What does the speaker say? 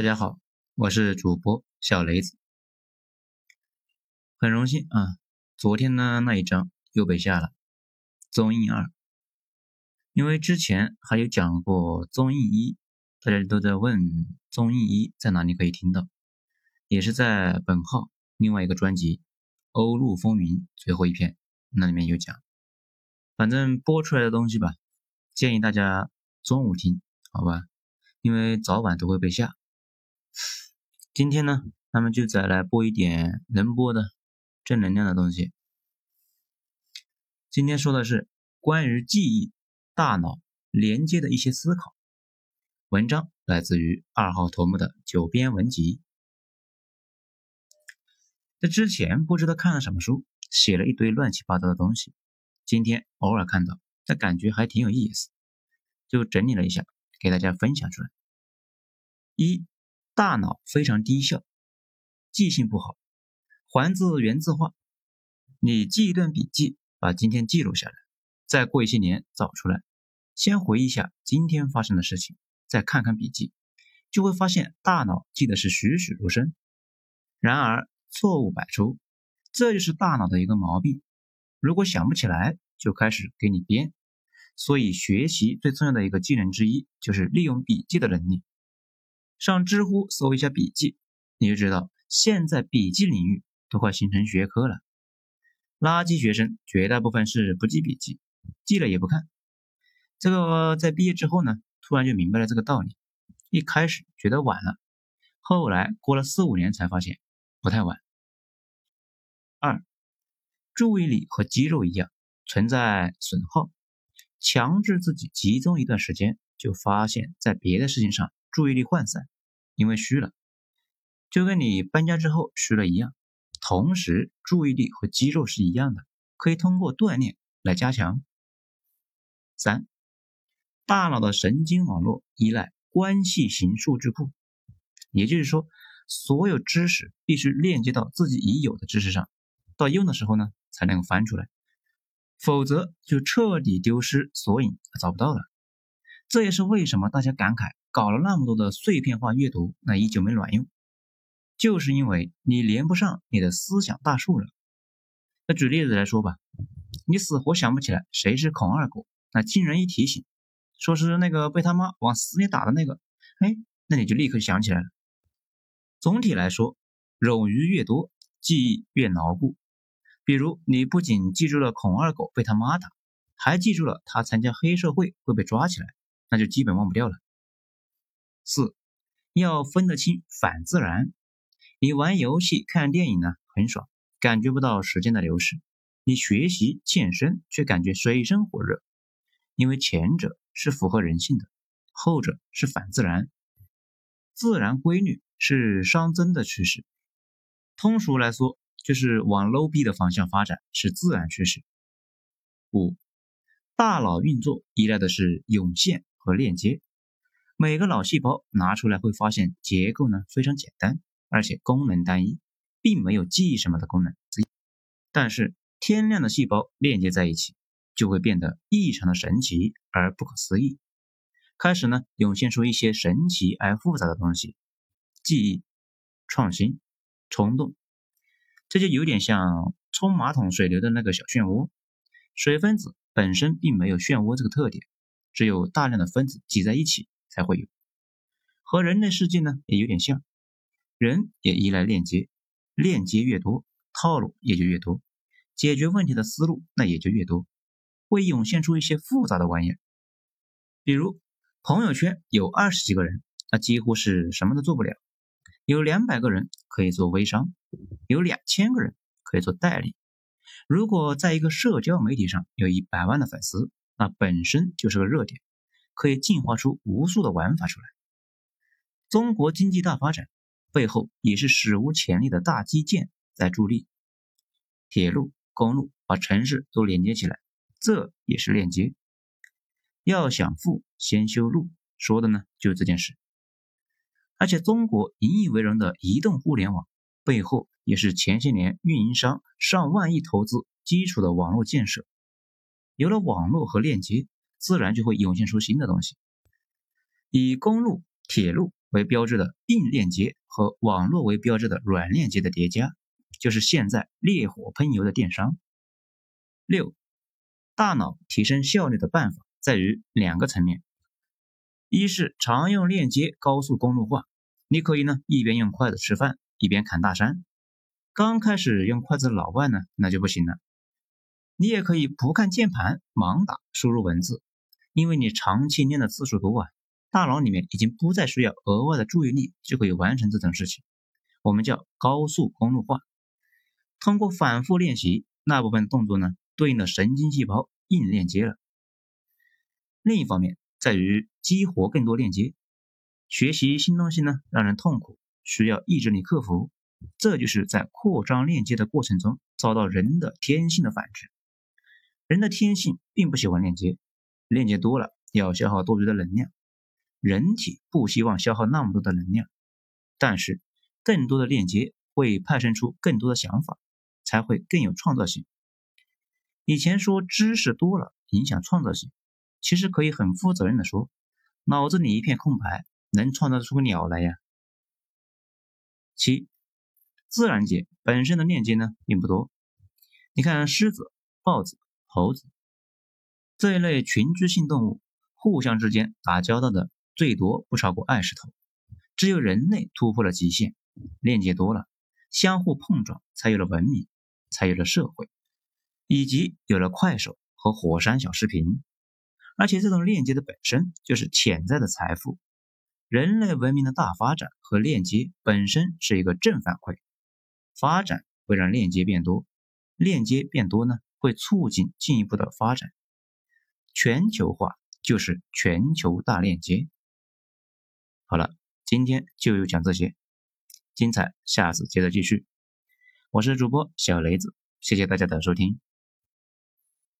大家好，我是主播小雷子，很荣幸啊，昨天呢那一章又被下了综艺二，因为之前还有讲过综艺一，大家都在问综艺一在哪里可以听到，也是在本号另外一个专辑《欧陆风云》最后一篇那里面有讲，反正播出来的东西吧，建议大家中午听，好吧，因为早晚都会被下。今天呢，咱们就再来播一点能播的正能量的东西。今天说的是关于记忆、大脑连接的一些思考。文章来自于二号头目的九编文集。在之前不知道看了什么书，写了一堆乱七八糟的东西。今天偶尔看到，但感觉还挺有意思，就整理了一下，给大家分享出来。一。大脑非常低效，记性不好。还字原字化，你记一段笔记，把今天记录下来，再过一些年找出来，先回忆一下今天发生的事情，再看看笔记，就会发现大脑记得是栩栩如生。然而错误百出，这就是大脑的一个毛病。如果想不起来，就开始给你编。所以学习最重要的一个技能之一，就是利用笔记的能力。上知乎搜一下笔记，你就知道现在笔记领域都快形成学科了。垃圾学生绝大部分是不记笔记，记了也不看。这个在毕业之后呢，突然就明白了这个道理。一开始觉得晚了，后来过了四五年才发现不太晚。二，注意力和肌肉一样存在损耗，强制自己集中一段时间，就发现在别的事情上。注意力涣散，因为虚了，就跟你搬家之后虚了一样。同时，注意力和肌肉是一样的，可以通过锻炼来加强。三，大脑的神经网络依赖关系型数据库，也就是说，所有知识必须链接到自己已有的知识上，到用的时候呢才能翻出来，否则就彻底丢失索引，找不到了。这也是为什么大家感慨。搞了那么多的碎片化阅读，那依旧没卵用，就是因为你连不上你的思想大树了。那举例子来说吧，你死活想不起来谁是孔二狗，那经人一提醒，说是那个被他妈往死里打的那个，哎，那你就立刻想起来了。总体来说，冗余越多，记忆越牢固。比如，你不仅记住了孔二狗被他妈打，还记住了他参加黑社会会被抓起来，那就基本忘不掉了。四要分得清反自然。你玩游戏、看电影呢，很爽，感觉不到时间的流逝；你学习、健身却感觉水深火热。因为前者是符合人性的，后者是反自然。自然规律是熵增的趋势，通俗来说就是往 low 逼的方向发展是自然趋势。五大脑运作依赖的是涌现和链接。每个脑细胞拿出来会发现结构呢非常简单，而且功能单一，并没有记忆什么的功能。但是天量的细胞链接在一起，就会变得异常的神奇而不可思议。开始呢涌现出一些神奇而复杂的东西，记忆、创新、冲动，这就有点像冲马桶水流的那个小漩涡。水分子本身并没有漩涡这个特点，只有大量的分子挤在一起。才会有，和人类世界呢也有点像，人也依赖链接，链接越多，套路也就越多，解决问题的思路那也就越多，会涌现出一些复杂的玩意儿。比如朋友圈有二十几个人，那几乎是什么都做不了；有两百个人可以做微商，有两千个人可以做代理。如果在一个社交媒体上有一百万的粉丝，那本身就是个热点。可以进化出无数的玩法出来。中国经济大发展背后也是史无前例的大基建在助力，铁路、公路把城市都连接起来，这也是链接。要想富，先修路，说的呢就是这件事。而且中国引以为荣的移动互联网背后，也是前些年运营商上万亿投资基础的网络建设。有了网络和链接。自然就会涌现出新的东西。以公路、铁路为标志的硬链接和网络为标志的软链接的叠加，就是现在烈火喷油的电商。六，大脑提升效率的办法在于两个层面，一是常用链接高速公路化，你可以呢一边用筷子吃饭，一边砍大山。刚开始用筷子的老外呢，那就不行了。你也可以不看键盘，盲打输入文字，因为你长期练的次数多啊。大脑里面已经不再需要额外的注意力就可以完成这种事情，我们叫高速公路化。通过反复练习，那部分动作呢，对应的神经细胞硬链接了。另一方面，在于激活更多链接。学习新东西呢，让人痛苦，需要意志力克服。这就是在扩张链接的过程中遭到人的天性的反制。人的天性并不喜欢链接，链接多了要消耗多余的能量。人体不希望消耗那么多的能量，但是更多的链接会派生出更多的想法，才会更有创造性。以前说知识多了影响创造性，其实可以很负责任的说，脑子里一片空白，能创造出个鸟来呀。七，自然界本身的链接呢并不多，你看狮子、豹子、猴子这一类群居性动物，互相之间打交道的。最多不超过二十头，只有人类突破了极限，链接多了，相互碰撞，才有了文明，才有了社会，以及有了快手和火山小视频。而且这种链接的本身就是潜在的财富。人类文明的大发展和链接本身是一个正反馈，发展会让链接变多，链接变多呢，会促进进一步的发展。全球化就是全球大链接。好了，今天就讲这些，精彩下次接着继续。我是主播小雷子，谢谢大家的收听。